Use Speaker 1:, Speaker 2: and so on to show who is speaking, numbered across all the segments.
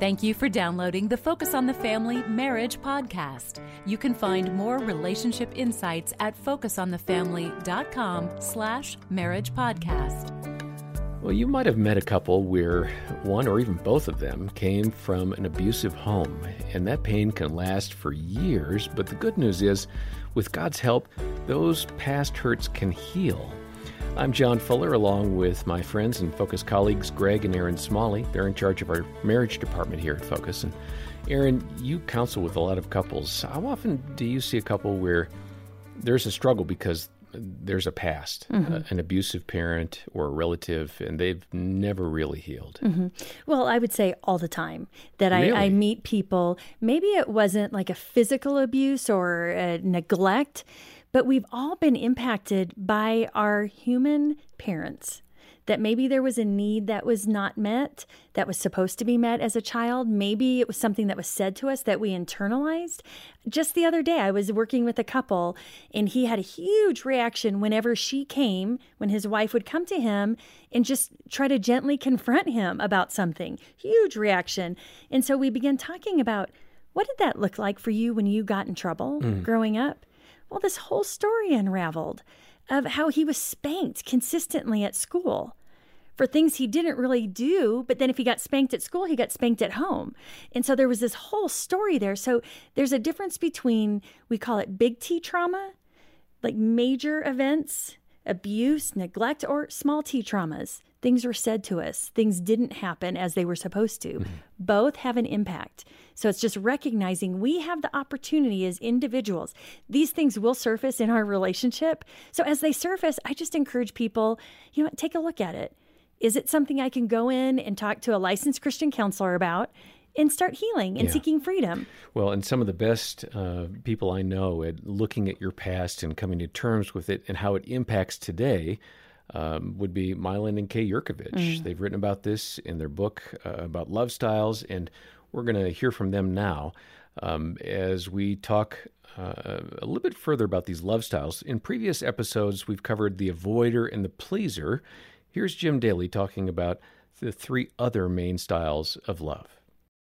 Speaker 1: Thank you for downloading the Focus on the Family Marriage podcast. You can find more relationship insights at focusonthefamily.com slash marriage podcast.
Speaker 2: Well, you might have met a couple where one or even both of them came from an abusive home, and that pain can last for years. But the good news is, with God's help, those past hurts can heal. I'm John Fuller, along with my friends and Focus colleagues Greg and Erin Smalley. They're in charge of our marriage department here at Focus. And Erin, you counsel with a lot of couples. How often do you see a couple where there's a struggle because there's a past, mm-hmm. uh, an abusive parent or a relative, and they've never really healed.
Speaker 3: Mm-hmm. Well, I would say all the time that really? I, I, meet people. Maybe it wasn't like a physical abuse or neglect, but we've all been impacted by our human parents. That maybe there was a need that was not met, that was supposed to be met as a child. Maybe it was something that was said to us that we internalized. Just the other day, I was working with a couple, and he had a huge reaction whenever she came, when his wife would come to him and just try to gently confront him about something. Huge reaction. And so we began talking about what did that look like for you when you got in trouble mm. growing up? Well, this whole story unraveled of how he was spanked consistently at school for things he didn't really do. But then if he got spanked at school, he got spanked at home. And so there was this whole story there. So there's a difference between, we call it big T trauma, like major events, abuse, neglect, or small t traumas. Things were said to us, things didn't happen as they were supposed to. Mm-hmm. Both have an impact. So it's just recognizing we have the opportunity as individuals. These things will surface in our relationship. So as they surface, I just encourage people, you know, take a look at it. Is it something I can go in and talk to a licensed Christian counselor about? and start healing and yeah. seeking freedom.
Speaker 2: Well, and some of the best uh, people I know at looking at your past and coming to terms with it and how it impacts today um, would be Milan and Kay Yerkovich. Mm. They've written about this in their book uh, about love styles, and we're going to hear from them now um, as we talk uh, a little bit further about these love styles. In previous episodes, we've covered the avoider and the pleaser. Here's Jim Daly talking about the three other main styles of love.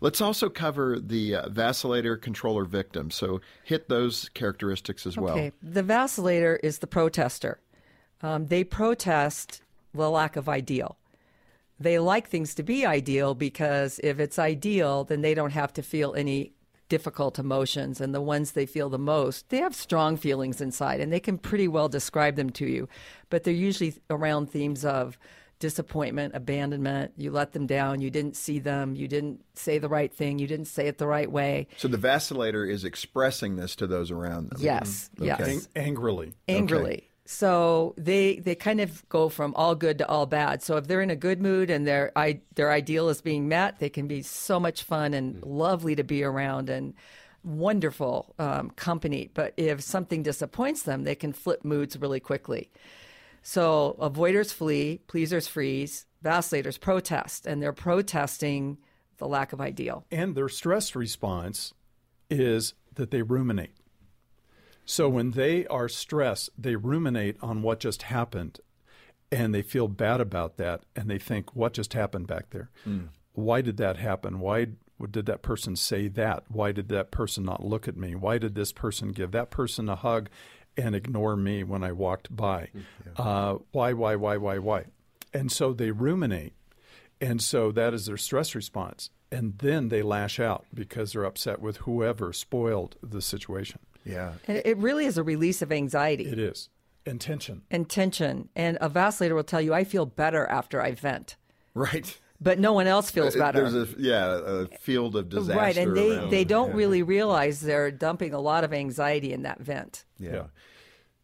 Speaker 4: Let's also cover the uh, vacillator controller victim. So hit those characteristics as well.
Speaker 5: Okay. The vacillator is the protester. Um, they protest the lack of ideal. They like things to be ideal because if it's ideal, then they don't have to feel any difficult emotions. And the ones they feel the most, they have strong feelings inside and they can pretty well describe them to you. But they're usually around themes of disappointment, abandonment. You let them down. You didn't see them. You didn't say the right thing. You didn't say it the right way.
Speaker 4: So the vacillator is expressing this to those around them.
Speaker 5: Yes. Mm. Okay. Yes.
Speaker 6: Ang- angrily.
Speaker 5: Angrily. Okay. So they they kind of go from all good to all bad. So if they're in a good mood and their I, their ideal is being met, they can be so much fun and lovely to be around and wonderful um, company. But if something disappoints them, they can flip moods really quickly. So avoiders flee, pleasers freeze, vacillators protest, and they're protesting the lack of ideal.
Speaker 6: And their stress response is that they ruminate. So when they are stressed, they ruminate on what just happened and they feel bad about that and they think, what just happened back there? Mm. Why did that happen? Why did that person say that? Why did that person not look at me? Why did this person give that person a hug and ignore me when I walked by? Hmm. Yeah. Uh, why, why, why, why, why? And so they ruminate. And so that is their stress response. And then they lash out because they're upset with whoever spoiled the situation.
Speaker 4: Yeah.
Speaker 5: And it really is a release of anxiety.
Speaker 6: It is. And tension.
Speaker 5: And tension. And a vacillator will tell you, I feel better after I vent.
Speaker 4: Right.
Speaker 5: But no one else feels better.
Speaker 4: There's a yeah a field of disaster.
Speaker 5: Right, and they,
Speaker 4: around.
Speaker 5: they don't
Speaker 4: yeah.
Speaker 5: really realize they're dumping a lot of anxiety in that vent.
Speaker 4: Yeah.
Speaker 6: yeah.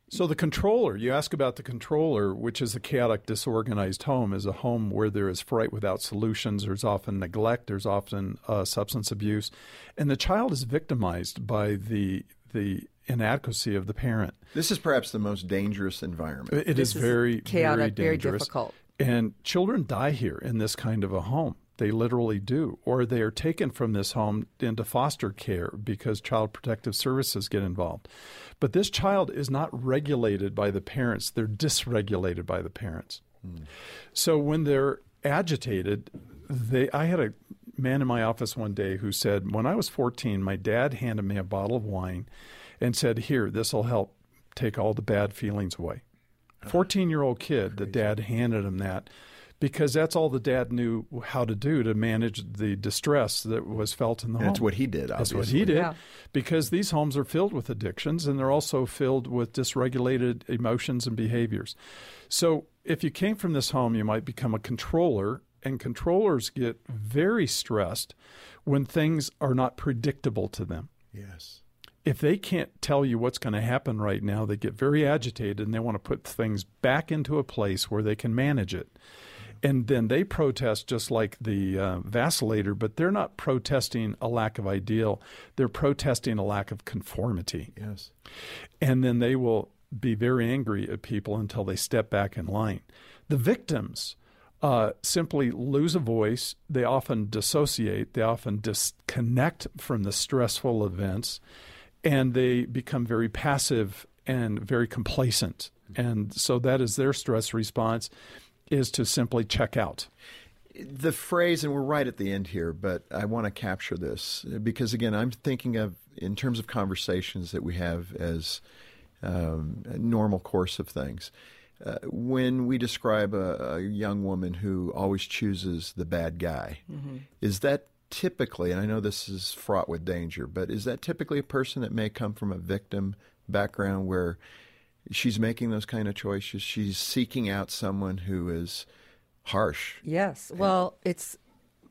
Speaker 6: So the controller, you ask about the controller, which is a chaotic, disorganized home, is a home where there is fright without solutions. There's often neglect. There's often uh, substance abuse, and the child is victimized by the the inadequacy of the parent.
Speaker 4: This is perhaps the most dangerous environment.
Speaker 6: It
Speaker 5: is,
Speaker 6: is very
Speaker 5: chaotic,
Speaker 6: very,
Speaker 5: very difficult.
Speaker 6: And children die here in this kind of a home. They literally do. Or they are taken from this home into foster care because child protective services get involved. But this child is not regulated by the parents, they're dysregulated by the parents. Hmm. So when they're agitated, they I had a man in my office one day who said, When I was 14, my dad handed me a bottle of wine and said, Here, this will help take all the bad feelings away. 14 year old kid, the dad handed him that because that's all the dad knew how to do to manage the distress that was felt in the
Speaker 4: and
Speaker 6: home.
Speaker 4: That's what he did. Obviously.
Speaker 6: That's what he did.
Speaker 5: Yeah.
Speaker 6: Because these homes are filled with addictions and they're also filled with dysregulated emotions and behaviors. So if you came from this home, you might become a controller, and controllers get very stressed when things are not predictable to them.
Speaker 4: Yes.
Speaker 6: If they can't tell you what's going to happen right now, they get very agitated and they want to put things back into a place where they can manage it and then they protest just like the uh, vacillator, but they're not protesting a lack of ideal. They're protesting a lack of conformity.
Speaker 4: Yes.
Speaker 6: And then they will be very angry at people until they step back in line. The victims uh, simply lose a voice. They often dissociate. They often disconnect from the stressful events, and they become very passive and very complacent. And so that is their stress response is to simply check out.
Speaker 4: The phrase, and we're right at the end here, but I want to capture this because, again, I'm thinking of in terms of conversations that we have as um, normal course of things. Uh, when we describe a, a, young woman who always chooses the bad guy, mm-hmm. is that typically, and I know this is fraught with danger, but is that typically a person that may come from a victim background where she's making those kind of choices. She's seeking out someone who is harsh.
Speaker 5: Yes. Well, it's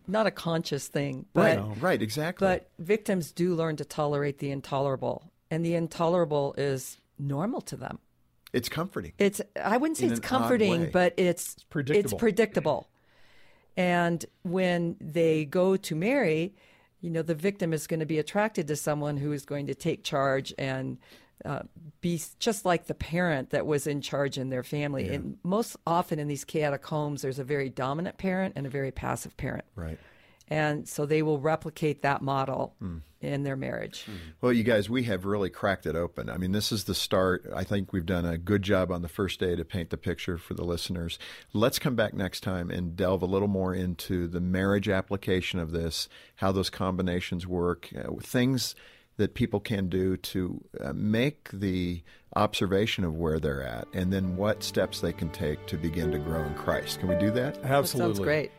Speaker 5: not a conscious thing. But,
Speaker 4: right, right, exactly.
Speaker 5: But victims do learn to tolerate the intolerable, and the intolerable is normal to them.
Speaker 4: It's comforting.
Speaker 5: It's I wouldn't say it's comforting, but it's,
Speaker 6: it's predictable.
Speaker 5: It's predictable. And when they go to marry, you know, the victim is going to be attracted to someone who is going to take charge and uh, be just like the parent that was in charge in their family. Yeah. And most often in these chaotic homes, there's a very dominant parent and a very passive parent.
Speaker 4: Right.
Speaker 5: And so they will replicate that model mm. in their marriage. Mm.
Speaker 4: Well, you guys, we have really cracked it open. I mean, this is the start. I think we've done a good job on the first day to paint the picture for the listeners. Let's come back next time and delve a little more into the marriage application of this, how those combinations work, uh, things that people can do to uh, make the observation of where they're at and then what steps they can take to begin to grow in Christ. Can we do that?
Speaker 6: Absolutely.
Speaker 5: That sounds great.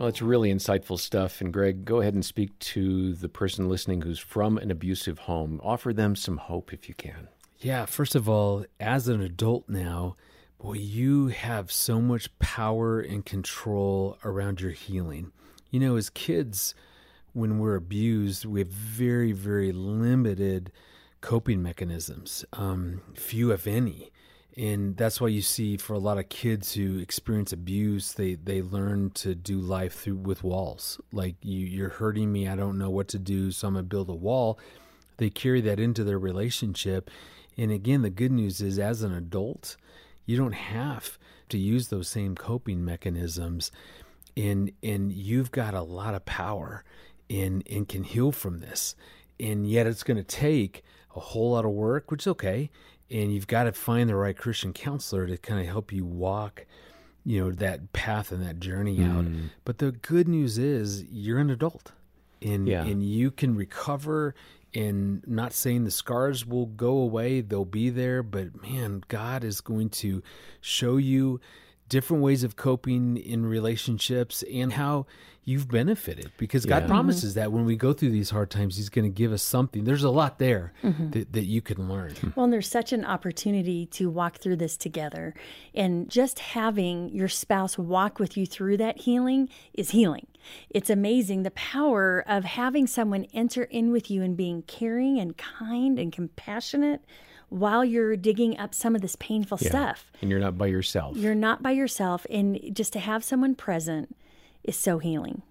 Speaker 2: Well, it's really insightful stuff. And Greg, go ahead and speak to the person listening who's from an abusive home. Offer them some hope if you can.
Speaker 7: Yeah, first of all, as an adult now, boy, you have so much power and control around your healing. You know, as kids, when we're abused, we have very, very limited coping mechanisms, um, few if any. And that's why you see for a lot of kids who experience abuse, they, they learn to do life through with walls. Like you, you're hurting me, I don't know what to do, so I'm gonna build a wall. They carry that into their relationship. And again, the good news is as an adult, you don't have to use those same coping mechanisms and and you've got a lot of power and and can heal from this and yet it's going to take a whole lot of work which is okay and you've got to find the right christian counselor to kind of help you walk you know that path and that journey mm. out but the good news is you're an adult and yeah. and you can recover and not saying the scars will go away they'll be there but man god is going to show you different ways of coping in relationships and how you've benefited because God promises mm-hmm. that when we go through these hard times, He's going to give us something. There's a lot there mm-hmm. that, that you can learn.
Speaker 3: Well, and there's such an opportunity to walk through this together. And just having your spouse walk with you through that healing is healing. It's amazing the power of having someone enter in with you and being caring and kind and compassionate while you're digging up some of this painful yeah. stuff.
Speaker 2: And you're not by yourself.
Speaker 3: You're not by yourself. And just to have someone present is so healing.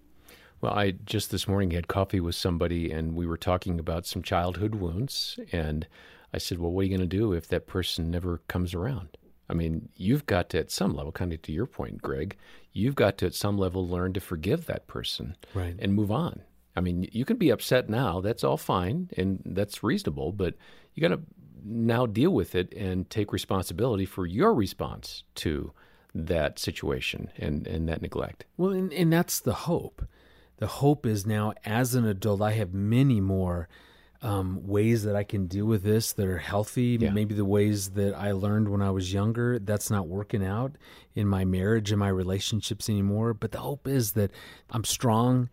Speaker 2: Well, I just this morning had coffee with somebody and we were talking about some childhood wounds. And I said, Well, what are you going to do if that person never comes around? I mean, you've got to, at some level, kind of to your point, Greg, you've got to, at some level, learn to forgive that person
Speaker 7: right.
Speaker 2: and move on. I mean, you can be upset now. That's all fine and that's reasonable, but you got to now deal with it and take responsibility for your response to that situation and, and that neglect.
Speaker 7: Well, and, and that's the hope. The hope is now, as an adult, I have many more um, ways that I can deal with this that are healthy. Yeah. Maybe the ways that I learned when I was younger, that's not working out in my marriage and my relationships anymore. But the hope is that I'm strong.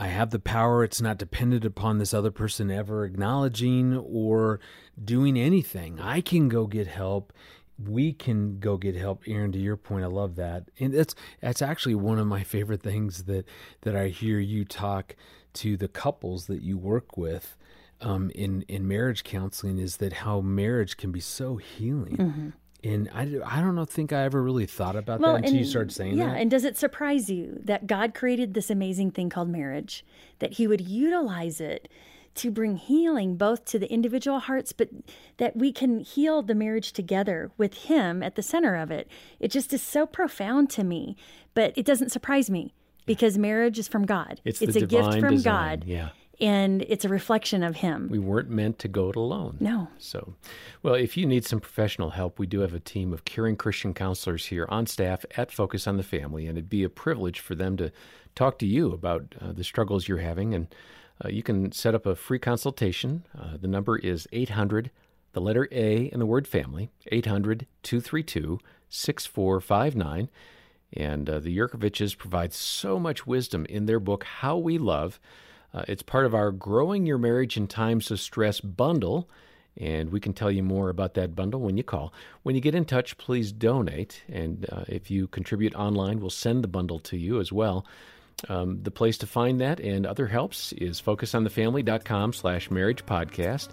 Speaker 7: I have the power. It's not dependent upon this other person ever acknowledging or doing anything. I can go get help. We can go get help. Erin, to your point, I love that, and that's that's actually one of my favorite things that that I hear you talk to the couples that you work with um, in in marriage counseling is that how marriage can be so healing. Mm-hmm. And I, I don't know, think I ever really thought about well, that until and, you started saying
Speaker 3: yeah,
Speaker 7: that.
Speaker 3: Yeah, and does it surprise you that God created this amazing thing called marriage, that He would utilize it to bring healing both to the individual hearts, but that we can heal the marriage together with Him at the center of it? It just is so profound to me, but it doesn't surprise me because marriage is from God.
Speaker 2: It's, it's a gift
Speaker 3: from
Speaker 2: design.
Speaker 3: God.
Speaker 2: Yeah
Speaker 3: and it's a reflection of him.
Speaker 2: We weren't meant to go it alone.
Speaker 3: No.
Speaker 2: So, well, if you need some professional help, we do have a team of caring Christian counselors here on staff at Focus on the Family, and it'd be a privilege for them to talk to you about uh, the struggles you're having. And uh, you can set up a free consultation. Uh, the number is 800, the letter A and the word family, 800 232 6459. And uh, the Yerkoviches provide so much wisdom in their book, How We Love. Uh, it's part of our Growing Your Marriage in Times of Stress bundle, and we can tell you more about that bundle when you call. When you get in touch, please donate, and uh, if you contribute online, we'll send the bundle to you as well. Um, the place to find that and other helps is focusonthefamily.com slash marriage podcast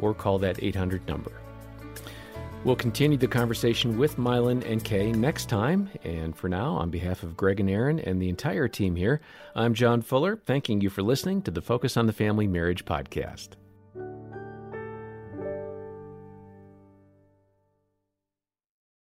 Speaker 2: or call that 800 number. We'll continue the conversation with Milan and Kay next time. And for now, on behalf of Greg and Erin and the entire team here, I'm John Fuller, thanking you for listening to the Focus on the Family Marriage podcast.